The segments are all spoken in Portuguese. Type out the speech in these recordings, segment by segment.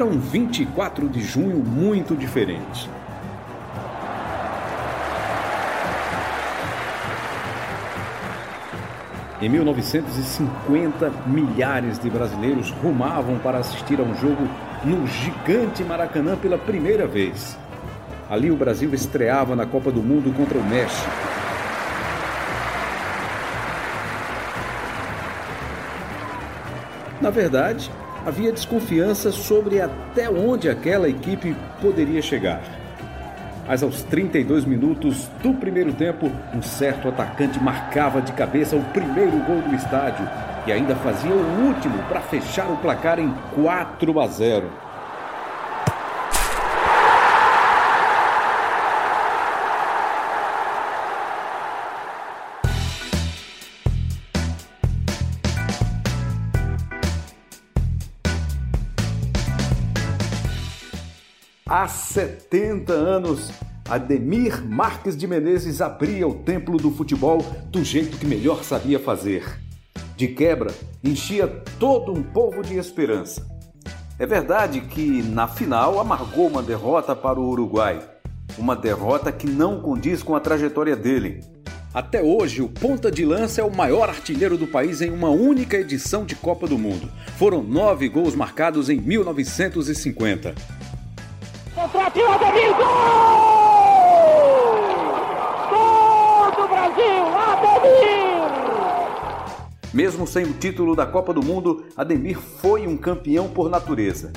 Era um 24 de junho muito diferente. Em 1950, milhares de brasileiros rumavam para assistir a um jogo no gigante Maracanã pela primeira vez. Ali o Brasil estreava na Copa do Mundo contra o México. Na verdade, havia desconfiança sobre até onde aquela equipe poderia chegar. Mas aos 32 minutos do primeiro tempo, um certo atacante marcava de cabeça o primeiro gol do estádio e ainda fazia o último para fechar o placar em 4 a 0. Há 70 anos, Ademir Marques de Menezes abria o templo do futebol do jeito que melhor sabia fazer. De quebra, enchia todo um povo de esperança. É verdade que, na final, amargou uma derrota para o Uruguai. Uma derrota que não condiz com a trajetória dele. Até hoje, o ponta de lança é o maior artilheiro do país em uma única edição de Copa do Mundo. Foram nove gols marcados em 1950. Contratiu Ademir, gol! Gol do Brasil, Ademir! Mesmo sem o título da Copa do Mundo, Ademir foi um campeão por natureza.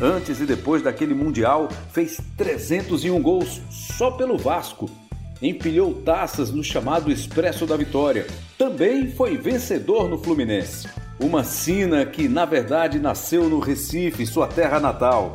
Antes e depois daquele Mundial, fez 301 gols só pelo Vasco. Empilhou taças no chamado Expresso da Vitória. Também foi vencedor no Fluminense. Uma sina que, na verdade, nasceu no Recife, sua terra natal.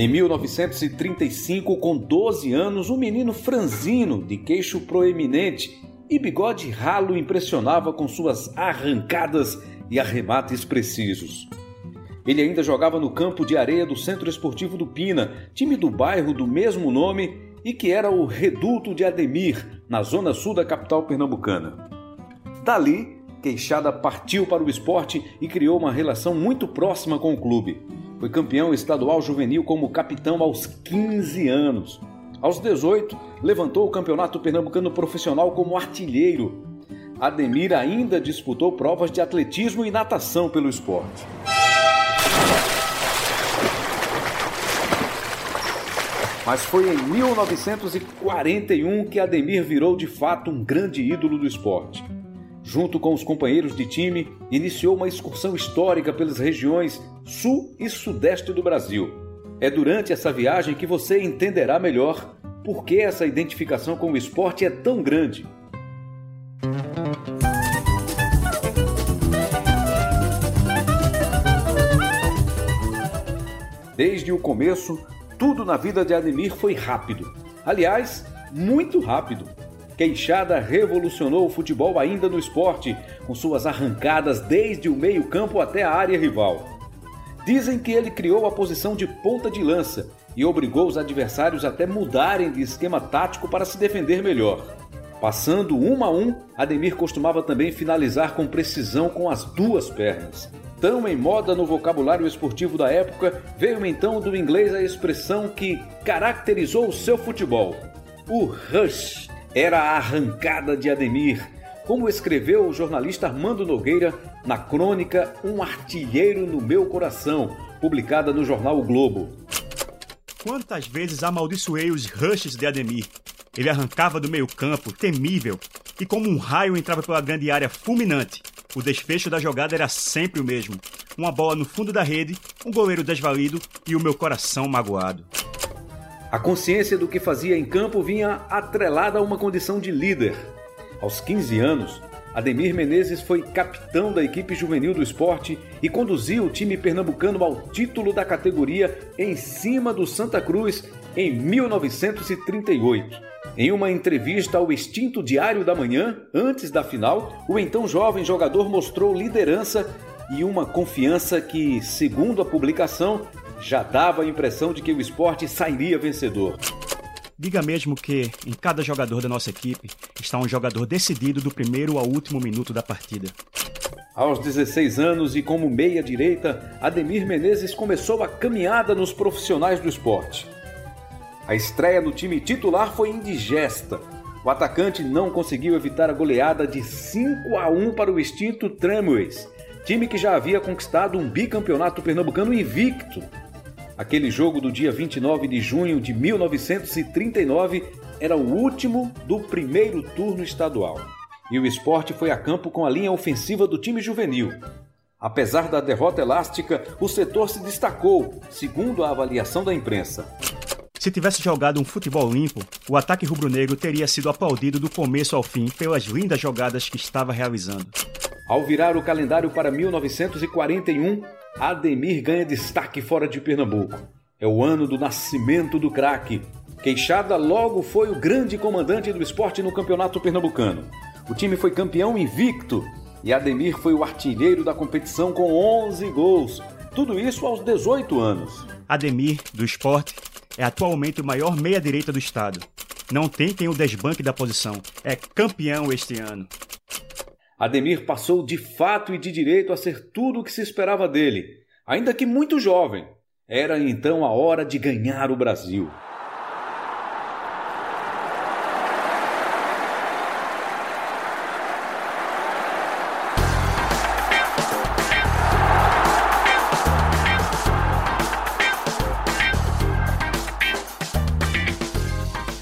Em 1935, com 12 anos, um menino franzino, de queixo proeminente e bigode ralo impressionava com suas arrancadas e arremates precisos. Ele ainda jogava no campo de areia do Centro Esportivo do Pina, time do bairro do mesmo nome e que era o Reduto de Ademir, na zona sul da capital pernambucana. Dali, Queixada partiu para o esporte e criou uma relação muito próxima com o clube. Foi campeão estadual juvenil como capitão aos 15 anos. Aos 18, levantou o Campeonato Pernambucano Profissional como artilheiro. Ademir ainda disputou provas de atletismo e natação pelo esporte. Mas foi em 1941 que Ademir virou de fato um grande ídolo do esporte junto com os companheiros de time, iniciou uma excursão histórica pelas regiões sul e sudeste do Brasil. É durante essa viagem que você entenderá melhor por que essa identificação com o esporte é tão grande. Desde o começo, tudo na vida de Ademir foi rápido. Aliás, muito rápido. Queixada revolucionou o futebol ainda no esporte, com suas arrancadas desde o meio-campo até a área rival. Dizem que ele criou a posição de ponta de lança e obrigou os adversários até mudarem de esquema tático para se defender melhor. Passando um a um, Ademir costumava também finalizar com precisão com as duas pernas. Tão em moda no vocabulário esportivo da época, veio então do inglês a expressão que caracterizou o seu futebol: o rush era a arrancada de Ademir, como escreveu o jornalista Armando Nogueira na crônica Um Artilheiro no Meu Coração, publicada no jornal o Globo. Quantas vezes amaldiçoei os rushes de Ademir? Ele arrancava do meio-campo, temível, e como um raio entrava pela grande área fulminante. O desfecho da jogada era sempre o mesmo: uma bola no fundo da rede, um goleiro desvalido e o meu coração magoado. A consciência do que fazia em campo vinha atrelada a uma condição de líder. Aos 15 anos, Ademir Menezes foi capitão da equipe juvenil do esporte e conduziu o time pernambucano ao título da categoria em cima do Santa Cruz em 1938. Em uma entrevista ao extinto Diário da Manhã, antes da final, o então jovem jogador mostrou liderança e uma confiança que, segundo a publicação, já dava a impressão de que o esporte sairia vencedor. Diga mesmo que em cada jogador da nossa equipe está um jogador decidido do primeiro ao último minuto da partida. Aos 16 anos e como meia-direita, Ademir Menezes começou a caminhada nos profissionais do esporte. A estreia no time titular foi indigesta. O atacante não conseguiu evitar a goleada de 5 a 1 para o extinto Tramways, time que já havia conquistado um bicampeonato pernambucano invicto. Aquele jogo do dia 29 de junho de 1939 era o último do primeiro turno estadual e o esporte foi a campo com a linha ofensiva do time juvenil. Apesar da derrota elástica, o setor se destacou, segundo a avaliação da imprensa. Se tivesse jogado um futebol limpo, o ataque rubro-negro teria sido aplaudido do começo ao fim pelas lindas jogadas que estava realizando. Ao virar o calendário para 1941, Ademir ganha destaque fora de Pernambuco. É o ano do nascimento do craque. Queixada logo foi o grande comandante do esporte no campeonato pernambucano. O time foi campeão invicto e Ademir foi o artilheiro da competição com 11 gols. Tudo isso aos 18 anos. Ademir, do esporte, é atualmente o maior meia-direita do estado. Não tem quem o desbanque da posição. É campeão este ano. Ademir passou de fato e de direito a ser tudo o que se esperava dele, ainda que muito jovem. Era então a hora de ganhar o Brasil.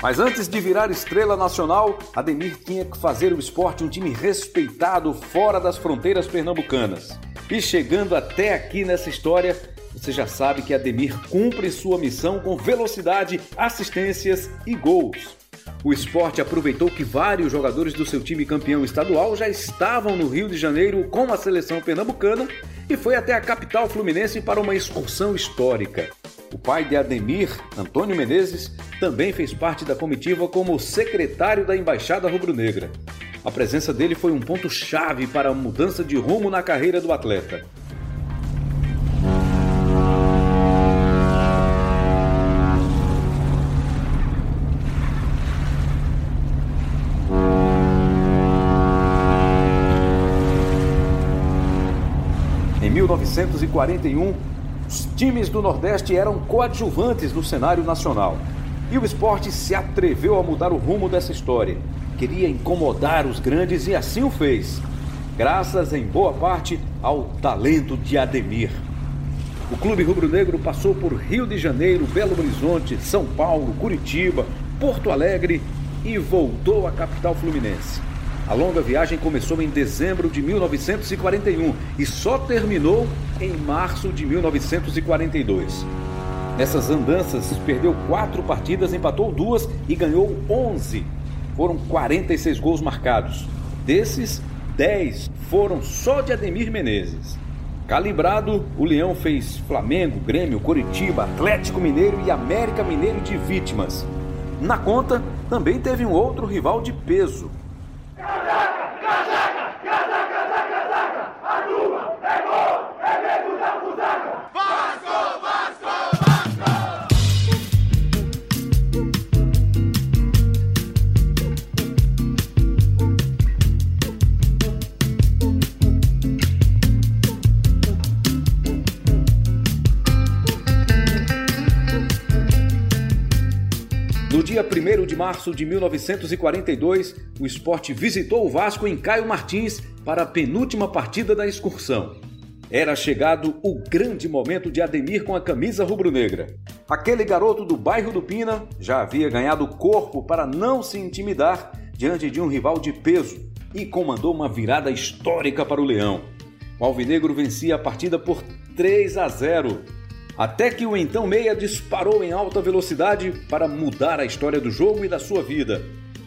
Mas antes de virar estrela nacional, Ademir tinha que fazer o esporte um time respeitado fora das fronteiras pernambucanas. E chegando até aqui nessa história, você já sabe que Ademir cumpre sua missão com velocidade, assistências e gols. O esporte aproveitou que vários jogadores do seu time campeão estadual já estavam no Rio de Janeiro com a seleção pernambucana e foi até a capital fluminense para uma excursão histórica. O pai de Ademir, Antônio Menezes, também fez parte da comitiva como secretário da Embaixada Rubro-Negra. A presença dele foi um ponto-chave para a mudança de rumo na carreira do atleta. Em 1941, os times do Nordeste eram coadjuvantes no cenário nacional. E o esporte se atreveu a mudar o rumo dessa história. Queria incomodar os grandes e assim o fez, graças em boa parte ao talento de Ademir. O clube rubro-negro passou por Rio de Janeiro, Belo Horizonte, São Paulo, Curitiba, Porto Alegre e voltou à capital fluminense. A longa viagem começou em dezembro de 1941 e só terminou em março de 1942. Nessas andanças, perdeu quatro partidas, empatou duas e ganhou 11. Foram 46 gols marcados. Desses, 10 foram só de Ademir Menezes. Calibrado, o Leão fez Flamengo, Grêmio, Coritiba, Atlético Mineiro e América Mineiro de vítimas. Na conta, também teve um outro rival de peso, No março de 1942, o esporte visitou o Vasco em Caio Martins para a penúltima partida da excursão. Era chegado o grande momento de Ademir com a camisa rubro-negra. Aquele garoto do bairro do Pina já havia ganhado corpo para não se intimidar diante de um rival de peso e comandou uma virada histórica para o Leão. O Alvinegro vencia a partida por 3 a 0 até que o então meia disparou em alta velocidade para mudar a história do jogo e da sua vida.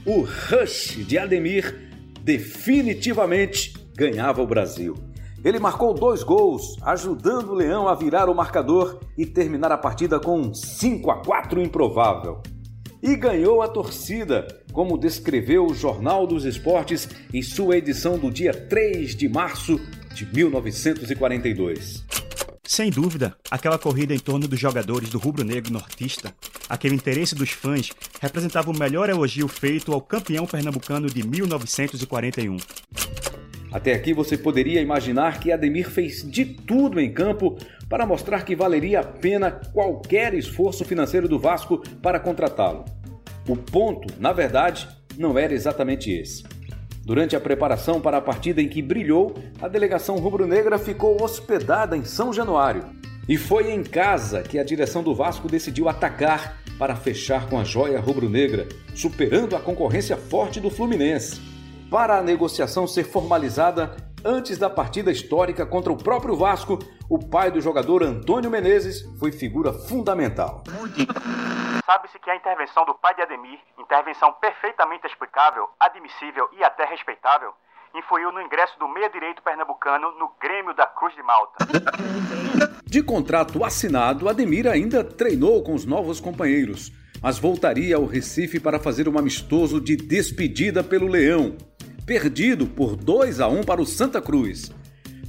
O Rush de Ademir definitivamente ganhava o Brasil. Ele marcou dois gols, ajudando o Leão a virar o marcador e terminar a partida com um 5 a 4 improvável. E ganhou a torcida, como descreveu o Jornal dos Esportes em sua edição do dia 3 de março de 1942. Sem dúvida, aquela corrida em torno dos jogadores do rubro-negro nortista, aquele interesse dos fãs, representava o melhor elogio feito ao campeão pernambucano de 1941. Até aqui você poderia imaginar que Ademir fez de tudo em campo para mostrar que valeria a pena qualquer esforço financeiro do Vasco para contratá-lo. O ponto, na verdade, não era exatamente esse. Durante a preparação para a partida em que brilhou, a delegação rubro-negra ficou hospedada em São Januário. E foi em casa que a direção do Vasco decidiu atacar para fechar com a joia rubro-negra, superando a concorrência forte do Fluminense. Para a negociação ser formalizada antes da partida histórica contra o próprio Vasco, o pai do jogador Antônio Menezes foi figura fundamental. Sabe-se que a intervenção do pai de Ademir, intervenção perfeitamente explicável, admissível e até respeitável, influiu no ingresso do meia-direito pernambucano no Grêmio da Cruz de Malta. De contrato assinado, Ademir ainda treinou com os novos companheiros, mas voltaria ao Recife para fazer um amistoso de despedida pelo Leão, perdido por 2 a 1 para o Santa Cruz.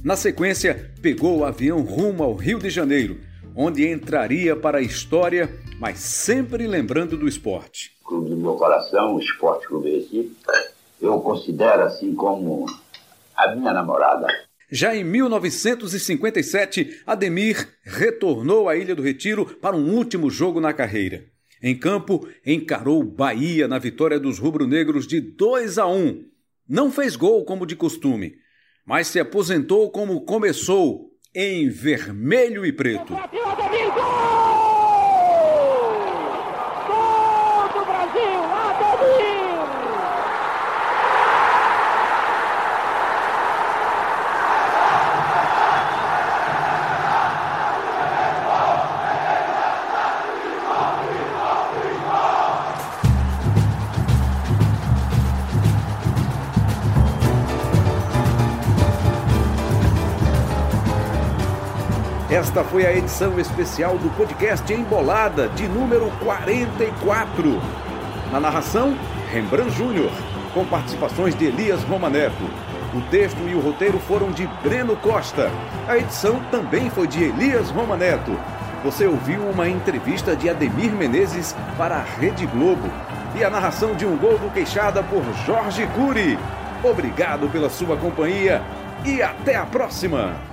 Na sequência, pegou o avião rumo ao Rio de Janeiro, onde entraria para a história mas sempre lembrando do esporte. Clube do meu coração, o Esporte Clube Recife, eu considero assim como a minha namorada. Já em 1957, Ademir retornou à Ilha do Retiro para um último jogo na carreira. Em campo, encarou Bahia na vitória dos rubro-negros de 2 a 1. Não fez gol como de costume, mas se aposentou como começou, em vermelho e preto. Esta foi a edição especial do podcast Embolada, de número 44. Na narração, Rembrandt Júnior, com participações de Elias Romaneto. O texto e o roteiro foram de Breno Costa. A edição também foi de Elias Romaneto. Você ouviu uma entrevista de Ademir Menezes para a Rede Globo e a narração de um gol do Queixada por Jorge Cury. Obrigado pela sua companhia e até a próxima!